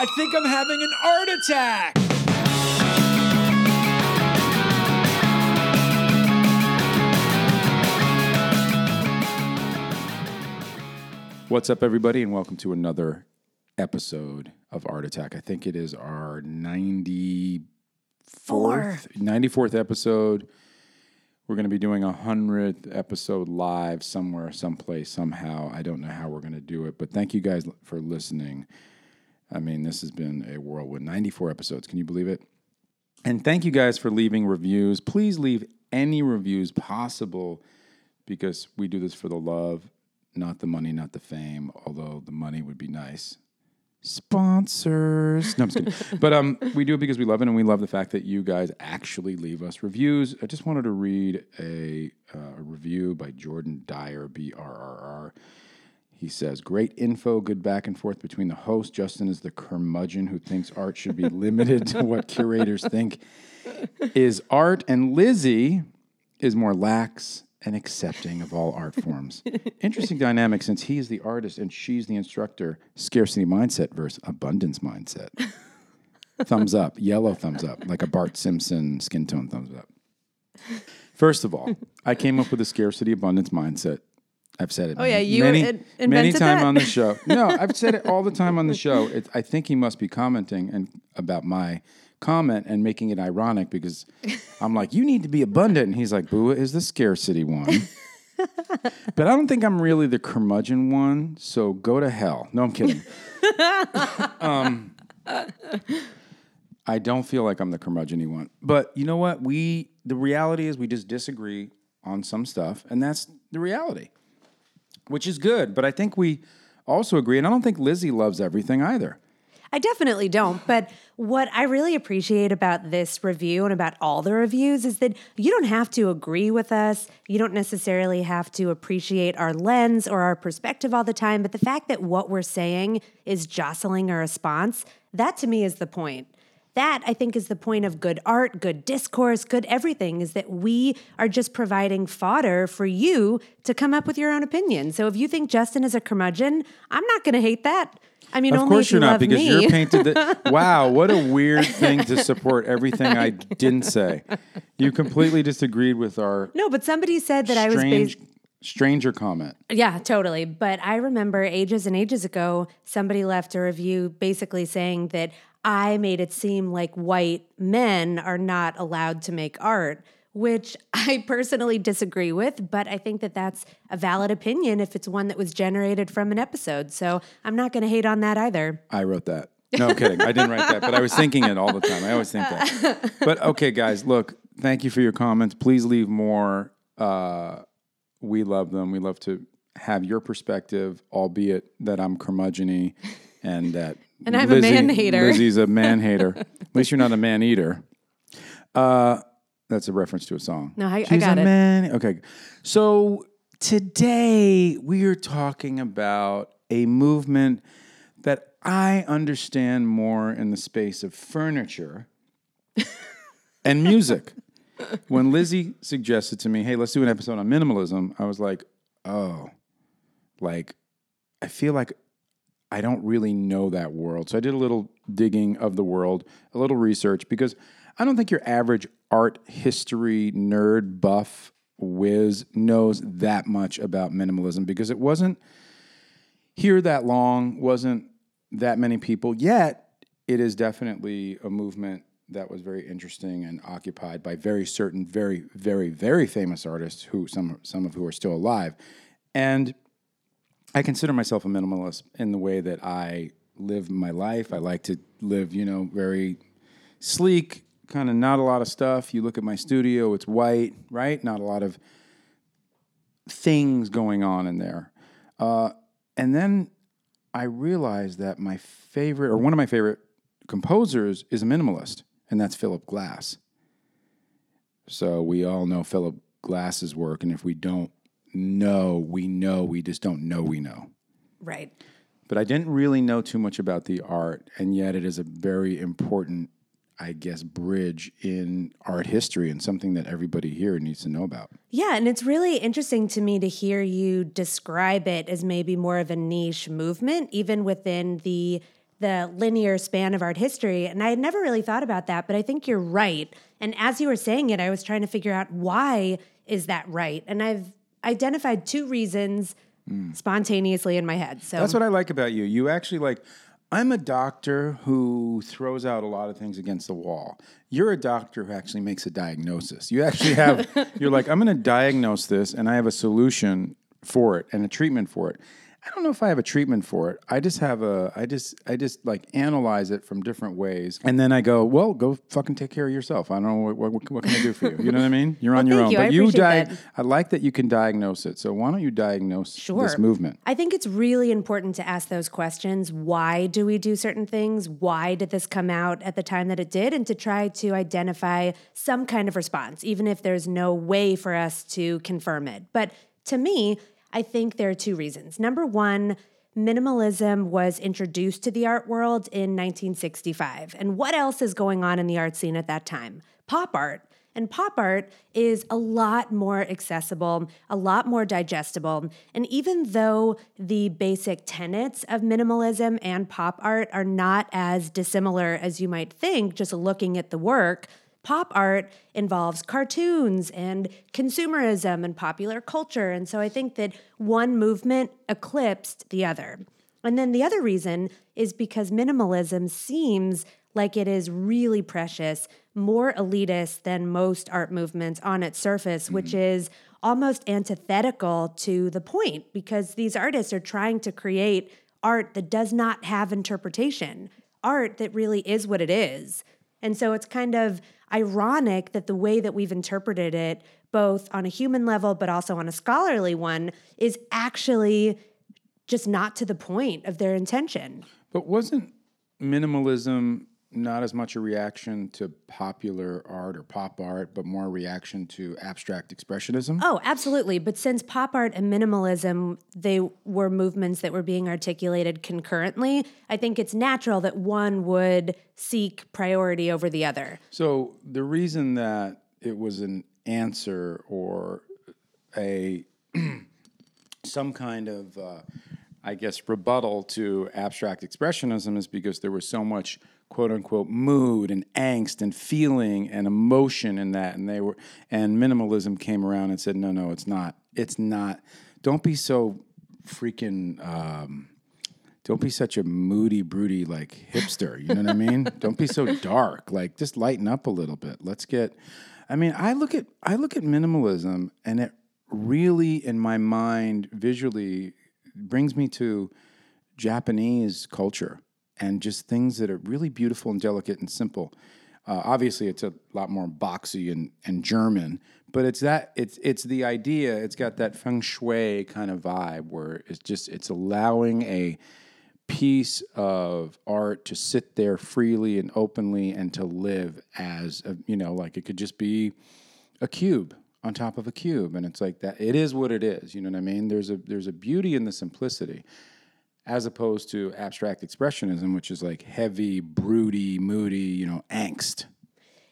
I think I'm having an art attack. What's up, everybody, and welcome to another episode of Art Attack. I think it is our 94th, 94th episode. We're going to be doing a 100th episode live somewhere, someplace, somehow. I don't know how we're going to do it, but thank you guys for listening. I mean, this has been a whirlwind. 94 episodes. Can you believe it? And thank you guys for leaving reviews. Please leave any reviews possible because we do this for the love, not the money, not the fame, although the money would be nice. Sponsors. No, I'm just kidding. but um, we do it because we love it and we love the fact that you guys actually leave us reviews. I just wanted to read a, uh, a review by Jordan Dyer, B R R R. He says, Great info, good back and forth between the host. Justin is the curmudgeon who thinks art should be limited to what curators think is art, and Lizzie is more lax and accepting of all art forms. Interesting dynamic since he is the artist and she's the instructor. Scarcity mindset versus abundance mindset. thumbs up, yellow thumbs up, like a Bart Simpson skin tone thumbs up. First of all, I came up with a scarcity abundance mindset. I've said it. Oh, yeah, you many, in- many time that? on the show. No, I've said it all the time on the show. It, I think he must be commenting and about my comment and making it ironic because I'm like, you need to be abundant, and he's like, Bua is the scarcity one. but I don't think I'm really the curmudgeon one. So go to hell. No, I'm kidding. um, I don't feel like I'm the curmudgeon one. But you know what? We the reality is we just disagree on some stuff, and that's the reality which is good. But I think we also agree, and I don't think Lizzie loves everything either. I definitely don't. But what I really appreciate about this review and about all the reviews is that you don't have to agree with us. You don't necessarily have to appreciate our lens or our perspective all the time. But the fact that what we're saying is jostling a response, that to me is the point. That I think is the point of good art, good discourse, good everything is that we are just providing fodder for you to come up with your own opinion. So if you think Justin is a curmudgeon, I'm not going to hate that. I mean, Of only course you you're not, because me. you're painted that. wow, what a weird thing to support everything I didn't say. You completely disagreed with our No, but somebody said that I was strange, based. stranger comment. Yeah, totally. But I remember ages and ages ago, somebody left a review basically saying that I made it seem like white men are not allowed to make art, which I personally disagree with. But I think that that's a valid opinion if it's one that was generated from an episode. So I'm not going to hate on that either. I wrote that. No kidding. I didn't write that, but I was thinking it all the time. I always think that. But okay, guys, look, thank you for your comments. Please leave more. Uh, we love them. We love to have your perspective, albeit that I'm curmudgeon and that And I'm a man hater. Lizzie's a man hater. At least you're not a man eater. Uh, that's a reference to a song. No, I- I got a it. Man. Okay. So today we are talking about a movement that I understand more in the space of furniture and music. When Lizzie suggested to me, hey, let's do an episode on minimalism, I was like, oh, like, I feel like I don't really know that world. So I did a little digging of the world, a little research, because I don't think your average art history nerd buff whiz knows that much about minimalism because it wasn't here that long, wasn't that many people, yet it is definitely a movement that was very interesting and occupied by very certain, very, very, very famous artists who some some of who are still alive. And I consider myself a minimalist in the way that I live my life. I like to live, you know, very sleek, kind of not a lot of stuff. You look at my studio, it's white, right? Not a lot of things going on in there. Uh, and then I realized that my favorite, or one of my favorite composers, is a minimalist, and that's Philip Glass. So we all know Philip Glass's work, and if we don't know, we know, we just don't know, we know. Right. But I didn't really know too much about the art, and yet it is a very important, I guess, bridge in art history and something that everybody here needs to know about. Yeah, and it's really interesting to me to hear you describe it as maybe more of a niche movement, even within the the linear span of art history. And I had never really thought about that, but I think you're right. And as you were saying it, I was trying to figure out why is that right? And I've identified two reasons mm. spontaneously in my head. So That's what I like about you. You actually like. I'm a doctor who throws out a lot of things against the wall. You're a doctor who actually makes a diagnosis. You actually have. you're like, I'm going to diagnose this, and I have a solution for it and a treatment for it. I don't know if I have a treatment for it. I just have a. I just. I just like analyze it from different ways, and then I go, well, go fucking take care of yourself. I don't know what, what, what can I do for you. You know what I mean? You're on your own, you. I but you di- that. I like that you can diagnose it. So why don't you diagnose this movement? I think it's really important to ask those questions. Why do we do certain things? Why did this come out at the time that it did? And to try to identify some kind of response, even if there's no way for us to confirm it. But to me, I think there are two reasons. Number one, minimalism was introduced to the art world in 1965. And what else is going on in the art scene at that time? Pop art. And pop art is a lot more accessible, a lot more digestible. And even though the basic tenets of minimalism and pop art are not as dissimilar as you might think, just looking at the work, pop art involves cartoons and consumerism and popular culture. And so I think that one movement eclipsed the other. And then the other reason is because minimalism seems like it is really precious, more elitist than most art movements on its surface, mm-hmm. which is almost antithetical to the point because these artists are trying to create art that does not have interpretation, art that really is what it is. And so it's kind of ironic that the way that we've interpreted it, both on a human level but also on a scholarly one, is actually just not to the point of their intention. But wasn't minimalism not as much a reaction to popular art or pop art, but more a reaction to abstract expressionism? Oh, absolutely. But since pop art and minimalism, they were movements that were being articulated concurrently, I think it's natural that one would seek priority over the other. So the reason that it was an answer or a some kind of uh, I guess rebuttal to abstract expressionism is because there was so much quote unquote mood and angst and feeling and emotion in that and they were and minimalism came around and said no no it's not it's not don't be so freaking um, don't be such a moody, broody like hipster. You know what I mean? don't be so dark. Like just lighten up a little bit. Let's get. I mean, I look at I look at minimalism, and it really, in my mind, visually, brings me to Japanese culture and just things that are really beautiful and delicate and simple. Uh, obviously, it's a lot more boxy and, and German, but it's that it's it's the idea. It's got that feng shui kind of vibe where it's just it's allowing a piece of art to sit there freely and openly and to live as a, you know like it could just be a cube on top of a cube and it's like that it is what it is you know what i mean there's a there's a beauty in the simplicity as opposed to abstract expressionism which is like heavy broody moody you know angst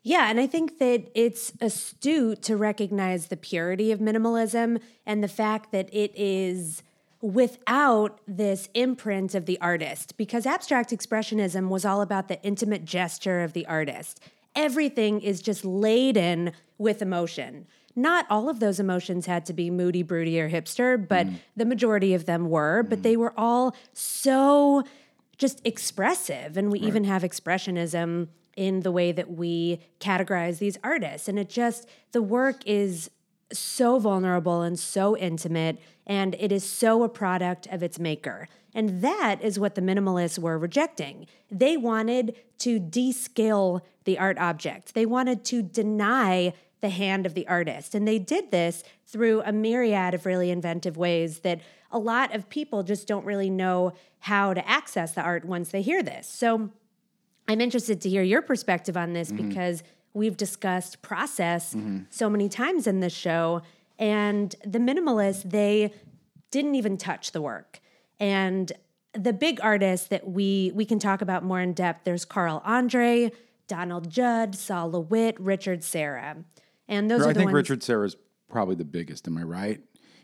Yeah, and I think that it's astute to recognize the purity of minimalism and the fact that it is without this imprint of the artist, because abstract expressionism was all about the intimate gesture of the artist. Everything is just laden with emotion. Not all of those emotions had to be moody, broody, or hipster, but mm. the majority of them were, but mm. they were all so just expressive. And we even have expressionism in the way that we categorize these artists. And it just, the work is so vulnerable and so intimate, and it is so a product of its maker. And that is what the minimalists were rejecting. They wanted to descale the art object, they wanted to deny the hand of the artist. And they did this through a myriad of really inventive ways that a lot of people just don't really know how to access the art once they hear this. So I'm interested to hear your perspective on this mm-hmm. because we've discussed process mm-hmm. so many times in this show. And the minimalists, they didn't even touch the work. And the big artists that we we can talk about more in depth, there's Carl Andre, Donald Judd, Sol LeWitt, Richard Serra. And those I are the think ones Richard Serra is probably the biggest. Am I right?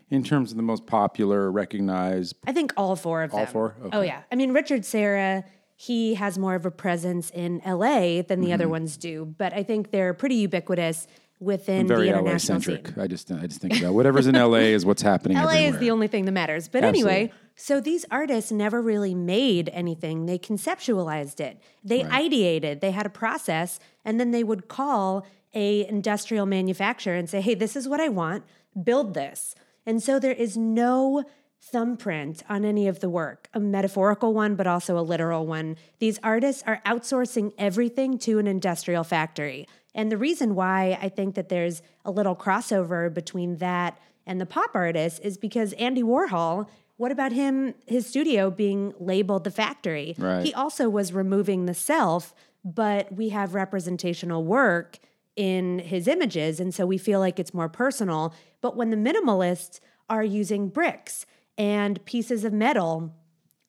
In terms of the most popular, recognized. I think all four of them. All four? Oh yeah. I mean, Richard Serra he has more of a presence in LA than the Mm-hmm. other ones do. But I think they're pretty ubiquitous within Very the international scene. centric. I just I just think about whatever's in LA is what's happening. LA everywhere. is the only thing that matters. But Absolutely. anyway, so these artists never really made anything. They conceptualized it. They ideated. They had a process and then they would call a industrial manufacturer and say, "Hey, this is what I want. Build this." And so there is no thumbprint on any of the work, a metaphorical one, but also a literal one. These artists are outsourcing everything to an industrial factory. And the reason why I think that there's a little crossover between that and the pop artists is because Andy Warhol, what about him, his studio being labeled the factory? Right. He also was removing the self, but we have representational work in his images. And so we feel like it's more personal. But when the minimalists are using bricks and pieces of metal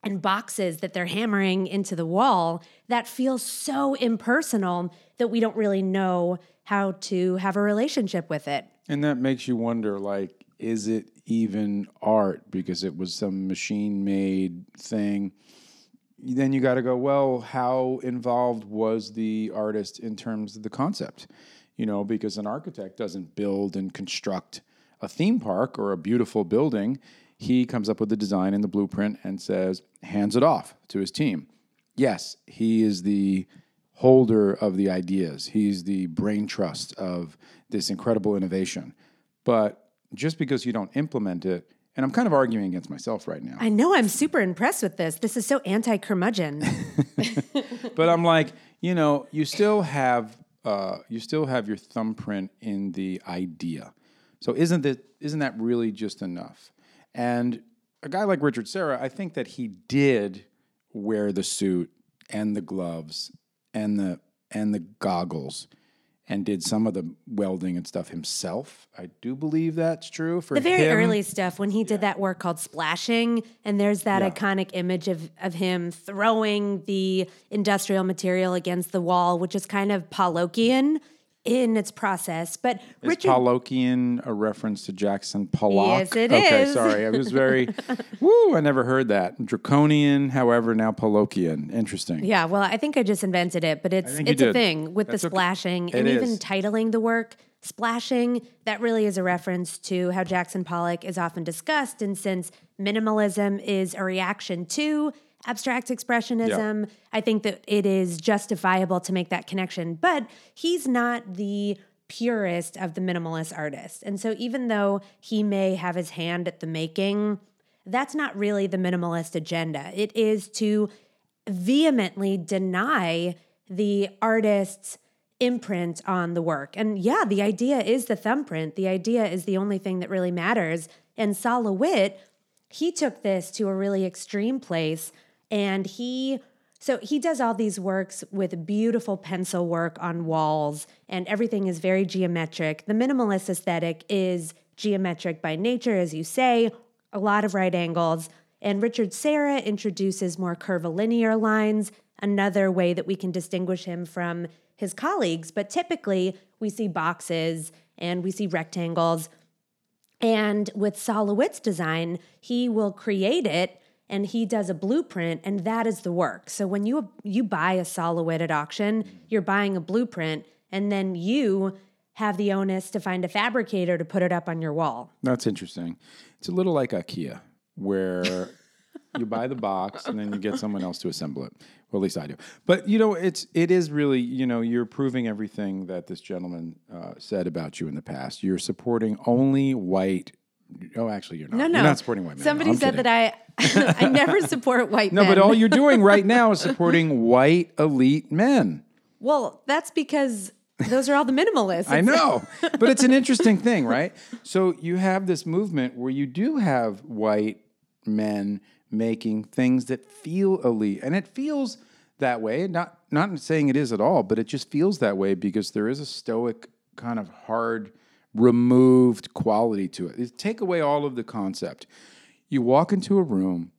and boxes that they're hammering into the wall, that feels so impersonal that we don't really know how to have a relationship with it. And that makes you wonder like, is it even art because it was some machine made thing? Then you got to go, well, how involved was the artist in terms of the concept? You know, because an architect doesn't build and construct a theme park or a beautiful building. He comes up with the design and the blueprint and says, hands it off to his team. Yes, he is the holder of the ideas. He's the brain trust of this incredible innovation. But just because you don't implement it, and I'm kind of arguing against myself right now, I know I'm super impressed with this. This is so anti curmudgeon. but I'm like, you know, you still have uh, you still have your thumbprint in the idea. So isn't that isn't that really just enough? And a guy like Richard Serra, I think that he did wear the suit and the gloves and the and the goggles and did some of the welding and stuff himself. I do believe that's true for the very him. early stuff when he did that work called splashing and there's that Yeah. iconic image of, of him throwing the industrial material against the wall which is kind of Pollockian in its process but Is richard Pollockian a reference to Jackson Pollock? Yes, it okay, is. sorry. I was very, woo, I never heard that. Draconian, however, now Pollockian. Interesting. yeah well i think i just invented it but it's it's a thing with That's the splashing It and even titling the work splashing that really is a reference to how jackson pollock is often discussed and since minimalism is a reaction to abstract expressionism i think that it is justifiable to make that connection but he's not the purest of the minimalist artists and so even though he may have his hand at the making that's not really the minimalist agenda it is to vehemently deny the artist's imprint on the work. And yeah, the idea is the thumbprint. The idea is the only thing that really matters. And Sol LeWitt, he took this to a really extreme place and he so he does all these works with beautiful pencil work on walls and everything is very geometric. The minimalist aesthetic is geometric by nature as you say, a lot of right angles. And Richard Serra introduces more curvilinear lines, another way that we can distinguish him from his colleagues. But typically, we see boxes and we see rectangles. And with Sol LeWitt's design, he will create it and he does a blueprint and that is the work. So when you you buy a Sol LeWitt at auction, you're buying a blueprint and then you have the onus to find a fabricator to put it up on your wall. That's interesting. It's a little like IKEA, where you buy the box and then you get someone else to assemble it. Well, at least I do. But you know, it's it is really you know you're proving everything that this gentleman uh, said about you in the past. You're supporting only white. Oh, actually, you're not. No, no. You're not supporting white men. Somebody I'm said kidding. that I I never support white No, men. No, but all you're doing right now is supporting white elite men. well, that's because those are all the minimalists. I know, but it's an interesting thing, right? So you have this movement where you do have white men making things that feel elite, and it feels that way. Not not saying it is at all, but it just feels that way because there is a stoic kind of hard, removed quality to it. Take away all of the concept. You walk into a room,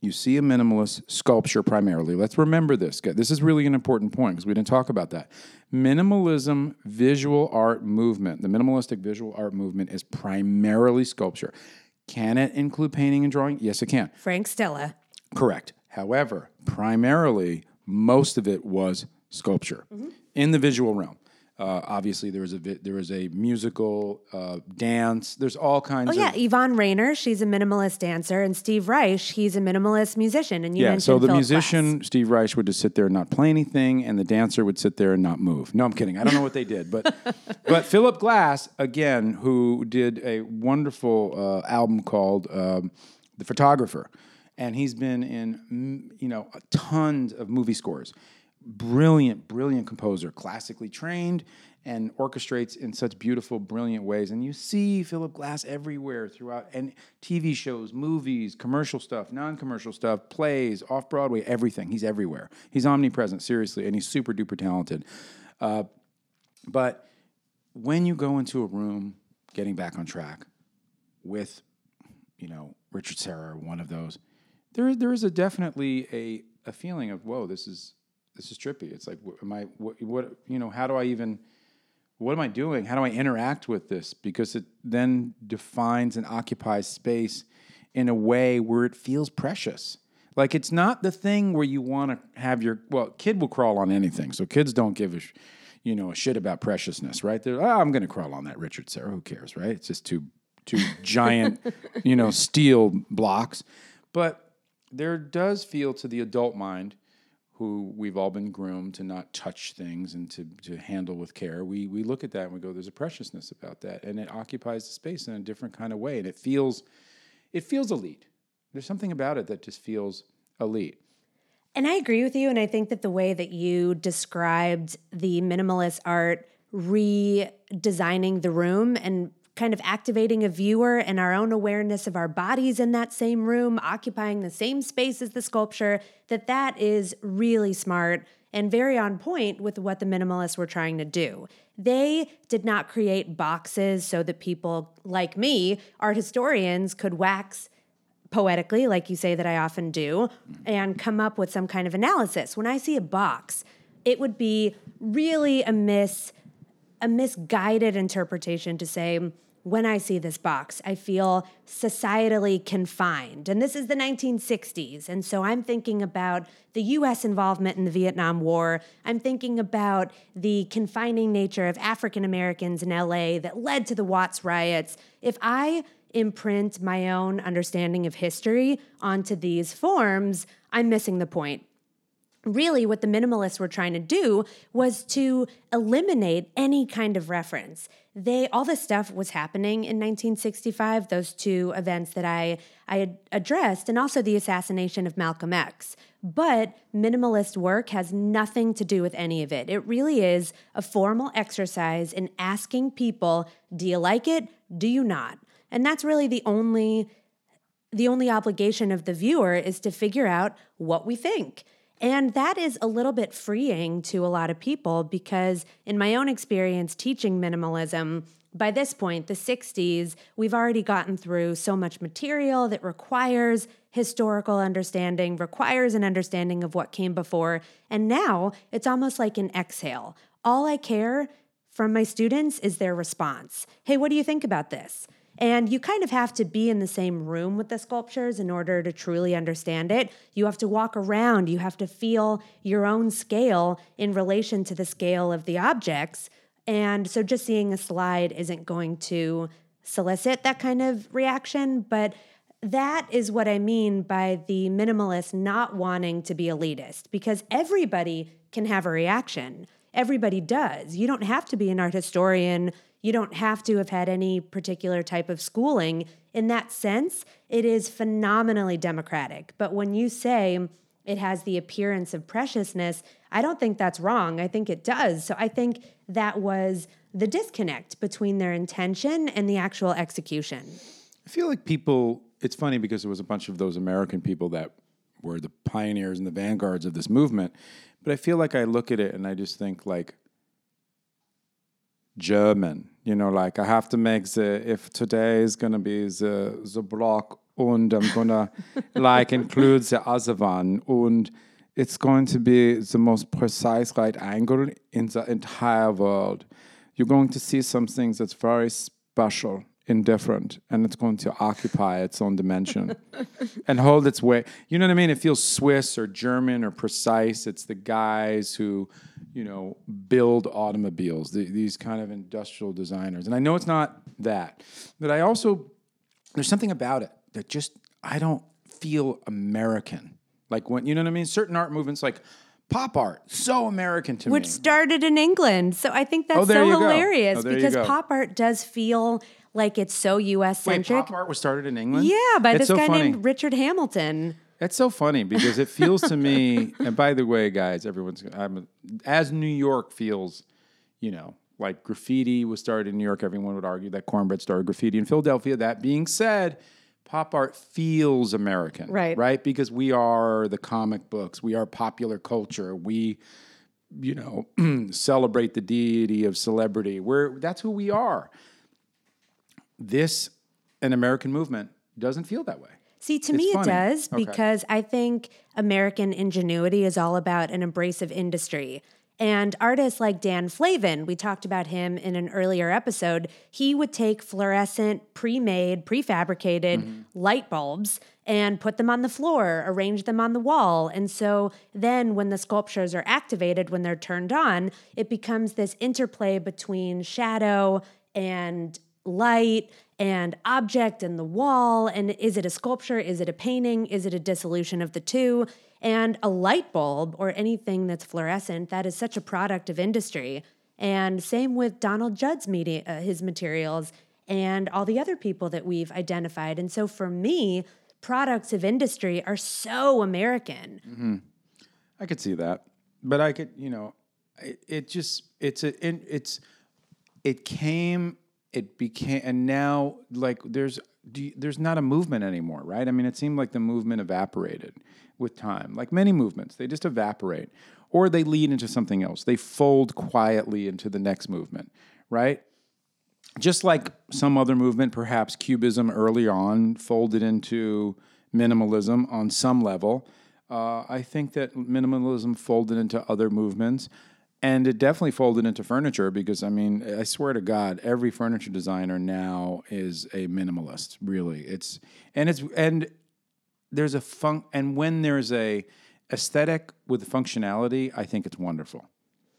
you see a minimalist sculpture primarily. Let's remember this. This is really an important point because we didn't talk about that. Minimalism visual art movement, the minimalistic visual art movement is primarily sculpture. Can it include painting and drawing? Yes, it can. Frank Stella. Correct. However, primarily, most of it was sculpture mm-hmm. in the visual realm. Uh, obviously, there was a vi- there was a musical uh, dance. There's all kinds Oh of yeah, Yvonne Rainer, she's a minimalist dancer, and Steve Reich, he's a minimalist musician. And you Yeah, so the Philip musician Steve Reich would just sit there and not play anything, and the dancer would sit there and not move. No, I'm kidding. I don't know what they did, but but Philip Glass again, who did a wonderful uh, album called um, "The Photographer," and he's been in you know tons of movie scores. Brilliant, brilliant composer, classically trained, and orchestrates in such beautiful, brilliant ways. And you see Philip Glass everywhere throughout, and TV shows, movies, commercial stuff, non-commercial stuff, plays, off Broadway, everything. He's everywhere. He's omnipresent, seriously, and he's super duper talented. Uh, but when you go into a room, getting back on track with, you know, Richard Serra, one of those, there there is a definitely a a feeling of whoa, this is this is trippy. It's like, am I what, what you know? How do I even what am I doing? How do I interact with this? Because it then defines and occupies space in a way where it feels precious. Like it's not the thing where you want to have your well, kid will crawl on anything. So kids don't give a sh- you know a shit about preciousness, right? They're oh, I'm going to crawl on that Richard Serra. Who cares, right? It's just two two giant you know steel blocks. But there does feel to the adult mind who we've all been groomed to not touch things and to, to handle with care, we, we look at that and we go, there's a preciousness about that. And it occupies the space in a different kind of way. And it feels, it feels elite. There's something about it that just feels elite. And I agree with you. And I think that the way that you described the minimalist art redesigning the room and kind of activating a viewer and our own awareness of our bodies in that same room, occupying the same space as the sculpture, that that is really smart and very on point with what the minimalists were trying to do. They did not create boxes so that people like me, art historians, could wax poetically, like you say that I often do, and come up with some kind of analysis. When I see a box, it would be really a mis a misguided interpretation to say when I see this box, I feel societally confined. And this is the 1960s. And so I'm thinking about the US involvement in the Vietnam War. I'm thinking about the confining nature of African Americans in LA that led to the Watts riots. If I imprint my own understanding of history onto these forms, I'm missing the point really what the minimalists were trying to do was to eliminate any kind of reference. They all this stuff was happening in 1965 those two events that i i addressed and also the assassination of malcolm x. But minimalist work has nothing to do with any of it. It really is a formal exercise in asking people do you like it? Do you not? And that's really the only the only obligation of the viewer is to figure out what we think and that is a little bit freeing to a lot of people because, in my own experience teaching minimalism, by this point, the 60s, we've already gotten through so much material that requires historical understanding, requires an understanding of what came before. And now it's almost like an exhale. All I care from my students is their response. Hey, what do you think about this? And you kind of have to be in the same room with the sculptures in order to truly understand it. You have to walk around, you have to feel your own scale in relation to the scale of the objects. And so just seeing a slide isn't going to solicit that kind of reaction. But that is what I mean by the minimalist not wanting to be elitist, because everybody can have a reaction. Everybody does. You don't have to be an art historian you don't have to have had any particular type of schooling. In that sense, it is phenomenally democratic. But when you say it has the appearance of preciousness, I don't think that's wrong. I think it does. So I think that was the disconnect between their intention and the actual execution. I feel like people, it's funny because there was a bunch of those American people that were the pioneers and the vanguards of this movement. But I feel like I look at it and I just think like German, you know, like I have to make the, if today is going to be the, the block and I'm going to like include the other one and it's going to be the most precise right angle in the entire world. You're going to see something that's very special indifferent and it's going to occupy its own dimension and hold its way. You know what I mean? It feels Swiss or German or precise. It's the guys who, you know, build automobiles, the, these kind of industrial designers. And I know it's not that, but I also, there's something about it that just, I don't feel American. Like when, you know what I mean? Certain art movements like pop art, so American to Which me. started in England. So I think oh, that's Oh, so hilarious Oh, because pop art does feel like it's so US centric. pop art was started in England? Yeah, by this so guy funny. named Richard Hamilton. That's so funny because it feels to me, and by the way, guys, everyone's I'm, as New York feels, you know, like graffiti was started in New York. Everyone would argue that cornbread started graffiti in Philadelphia. That being said, pop art feels American, Right. Right, because we are the comic books, we are popular culture, we, you know, celebrate the deity of celebrity. We're that's who we are. This, an American movement, doesn't feel that way. See, to me, it does Okay. because I think American ingenuity is all about an abrasive industry. And artists like Dan Flavin, we talked about him in an earlier episode, he would take fluorescent, pre made, prefabricated mm-hmm. light bulbs and put them on the floor, arrange them on the wall. And so then when the sculptures are activated, when they're turned on, it becomes this interplay between shadow and light and object and the wall and is it a sculpture? Is it a painting? Is it a dissolution of the two? And a light bulb or anything that's fluorescent that is such a product of industry. And same with donald judd's media uh, his materials and all the other people that we've identified. And so for me products of industry are so american. I could see that, but I could, you know, it, it just it's a it, it's it came, it became, and now like there's you, there's not a movement anymore, right? I mean, it seemed like the movement evaporated with time, like many movements, they just evaporate, or they lead into something else. They fold quietly into the next movement, right? just like some other movement, perhaps Cubism early on folded into minimalism on some level. Uh, I think that minimalism folded into other movements, and it definitely folded into furniture because I mean, I swear to God, every furniture designer now is a minimalist. Really, it's and it's and there's a fun and when there's a aesthetic with functionality, I think it's wonderful.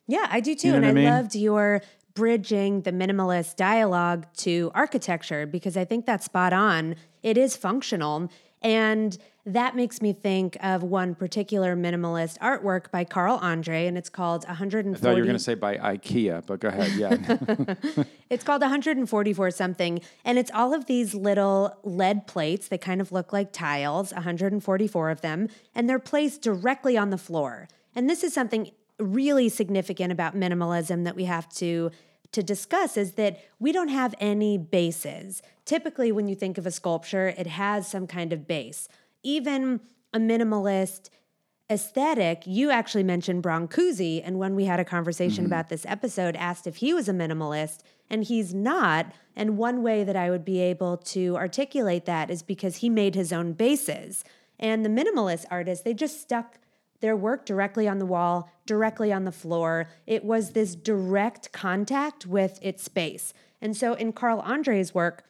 Yeah, I do too. know and I mean? loved your bridging the minimalist dialogue to architecture because I think that's spot on. It is functional. And that makes me think of one particular minimalist artwork by Carl Andre, and it's called 140. I thought you were going to say by IKEA, but go ahead. Yeah. It's called 144 something, and it's all of these little lead plates that kind of look like tiles, 144 of them, and they're placed directly on the floor. And this is something really significant about minimalism that we have to to discuss is that we don't have any bases. Typically when you think of a sculpture, it has some kind of base. Even a minimalist aesthetic, you actually mentioned Brancusi, and when we had a conversation mm-hmm. about this episode, asked if he was a minimalist, and he's not. And one way that I would be able to articulate that is because he made his own bases. And the minimalist artists, they just stuck their work directly on the wall, directly on the floor. It was this direct contact with its space. And so in Carl Andre's work,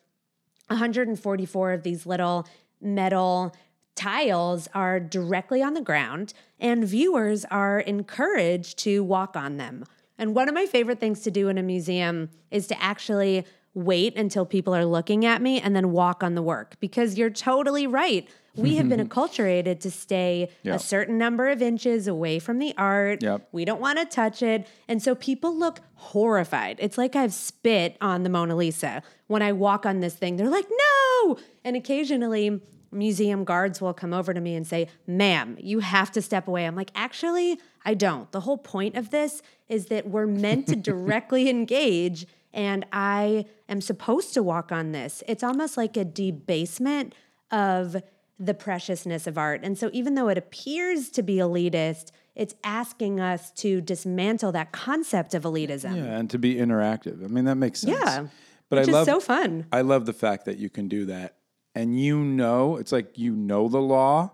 144 of these little metal tiles are directly on the ground, and viewers are encouraged to walk on them. And one of my favorite things to do in a museum is to actually wait until people are looking at me and then walk on the work because you're totally right. We have been mm-hmm. acculturated to stay Yeah. a certain number of inches away from the art. Yep. We don't want to touch it. And so people look horrified. It's like I've spit on the Mona Lisa. When I walk on this thing, they're like, no. And occasionally, museum guards will come over to me and say, ma'am, you have to step away. I'm like, actually, I don't. The whole point of this is that we're meant to directly engage, and I am supposed to walk on this. It's almost like a debasement of the preciousness of art. And so, even though it appears to be elitist, it's asking us to dismantle that concept of elitism. Yeah, and to be interactive. I mean, that makes sense. Yeah, but which I is love so fun. I love the fact that you can do that, and you know, it's like you know the law,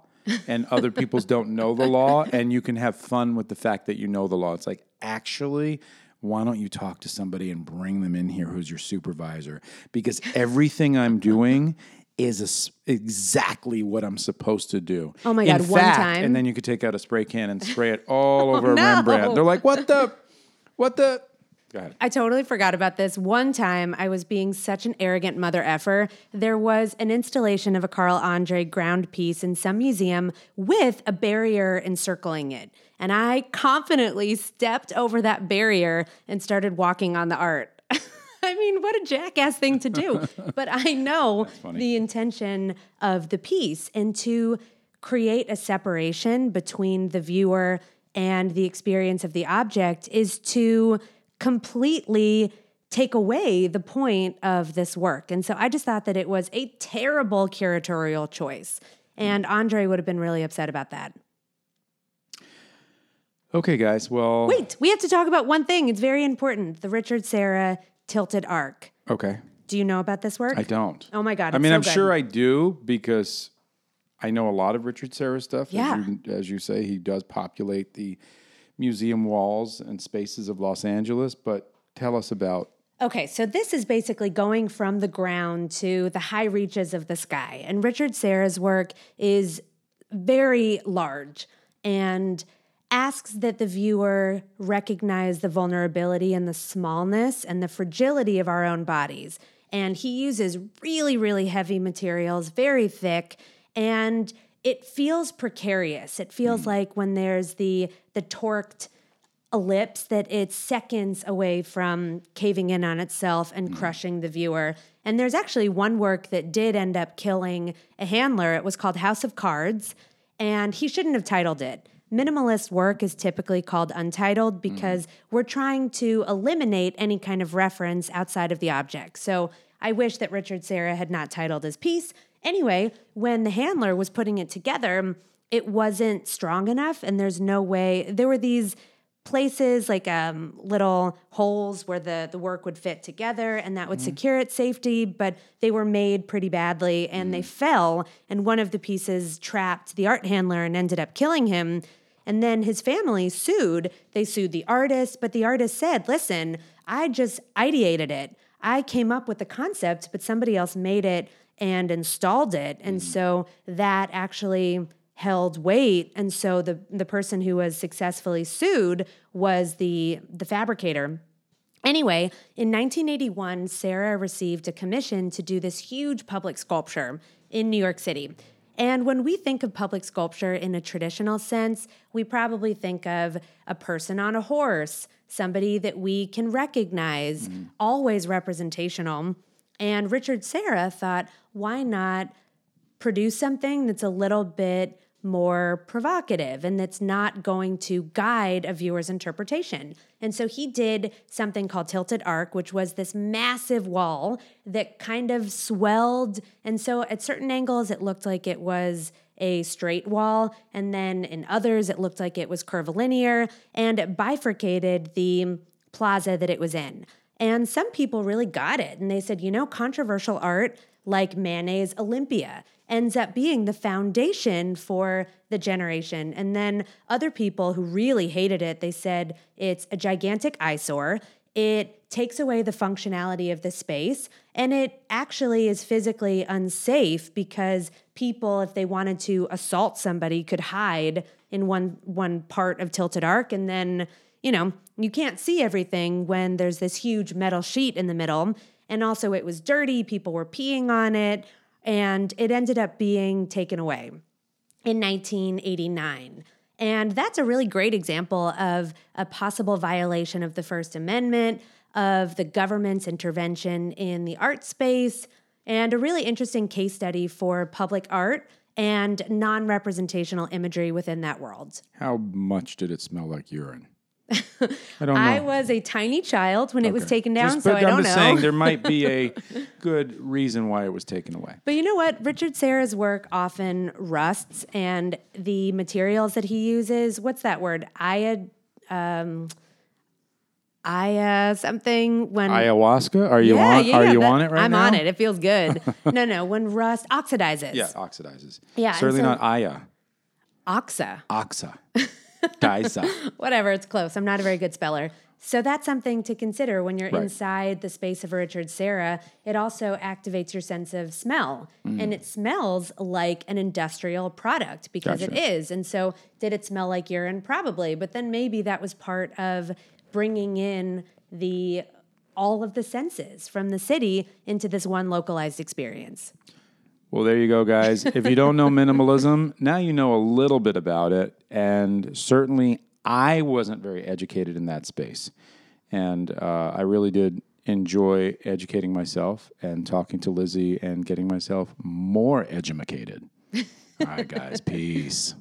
and other people's don't know the law, and you can have fun with the fact that you know the law. It's like actually, why don't you talk to somebody and bring them in here who's your supervisor? Because everything I'm doing is a exactly what I'm supposed to do. Oh my In God, one fact- time- And then you could take out a spray can and spray it all over no. Rembrandt. They're like, what the? What the? Go ahead. I totally forgot about this. One time I was being such an arrogant mother effer. There was an installation of a Carl Andre ground piece in some museum with a barrier encircling it. And I confidently stepped over that barrier and started walking on the art. I mean, what a jackass thing to do. but I know the intention of the piece and to create a separation between the viewer and the experience of the object is to completely take away the point of this work. And so I just thought that it was a terrible curatorial choice. And Andre would have been really upset about that. Okay, guys. Well, Wait, we have to talk about one thing. It's very important the Richard Serra Tilted Arc. Okay. Do you know about this work? I don't. Oh my God. I mean, so I'm good. sure I do because I know a lot of Richard Serra stuff. Yeah. As you, as you say, he does populate the museum walls and spaces of Los Angeles. But tell us about. Okay, so this is basically going from the ground to the high reaches of the sky. And Richard Serra's work is very large and asks that the viewer recognize the vulnerability and the smallness and the fragility of our own bodies. And he uses really, really heavy materials, very thick, and it feels precarious. It feels mm. like when there's the the torqued ellipse that it's seconds away from caving in on itself and mm. crushing the viewer. And there's actually one work that did end up killing a handler. It was called House of Cards, and he shouldn't have titled it. Minimalist work is typically called untitled mm. because we're trying to eliminate any kind of reference outside of the object. So I wish that Richard Serra had not titled his piece. Anyway, when the handler was putting it together, it wasn't strong enough, and there's no way. There were these places like um, little holes where the, the work would fit together and that would secure its safety but they were made pretty badly and they fell and one of the pieces trapped the art handler and ended up killing him. And then his family sued. They sued the artist but the artist said listen i just ideated it. I came up with the concept but somebody else made it and installed it. And mm. so that actually held weight. And so the the person who was successfully sued was the the fabricator. Anyway in 1981 Serra received a commission to do this huge public sculpture in new york city. And when we think of public sculpture in a traditional sense we probably think of a person on a horse somebody that we can recognize mm. always representational and richard serra thought why not produce something that's a little bit more provocative and that's not going to guide a viewer's interpretation. And so he did something called Tilted Arc, which was this massive wall that kind of swelled. And so at certain angles, it looked like it was a straight wall. And then in others, it looked like it was curvilinear and it bifurcated the plaza that it was in. And some people really got it. And they said, you know, controversial art like Manet's Olympia ends up being the foundation for the generation. And then other people who really hated it, they said it's a gigantic eyesore. It takes away the functionality of the space, and it actually is physically unsafe because people, if they wanted to assault somebody, could hide in one one part of Tilted Arc, and then you know you can't see everything when there's this huge metal sheet in the middle. And also, it was dirty. People were peeing on it and it ended up being taken away in 1989. And that's a really great example of a possible violation of the First Amendment, of the government's intervention in the art space, and a really interesting case study for public art and non representational imagery within that world. How much did it smell like urine? I don't know. I was a tiny child when it was taken down, Just- so I don't I'm just know. saying there might be a good reason why it was taken away. But you know what? Richard Serra's work often rusts, and the materials that he uses, what's that word? Iod, um, Aya something when Ayahuasca? Are you yeah, on? yeah, are you that- on it right now? I'm on it. It feels good. no, no, when rust oxidizes. Yeah, oxidizes. Yeah, certainly so- not Aya. Oxa. Oxa. Daisa. Whatever, it's close. I'm not a very good speller. So that's something to consider when you're Right. inside the space of Richard Serra. It also activates your sense of smell. Mm. And it smells like an industrial product because it Gotcha. is. And so did it smell like urine? Probably. But then maybe that was part of bringing in the all of the senses from the city into this one localized experience. Well, there you go, guys. if you don't know minimalism, now you know a little bit about it. And certainly, I wasn't very educated in that space. And uh, I really did enjoy educating myself and talking to Lizzie and getting myself more edumacated. All right, guys, peace.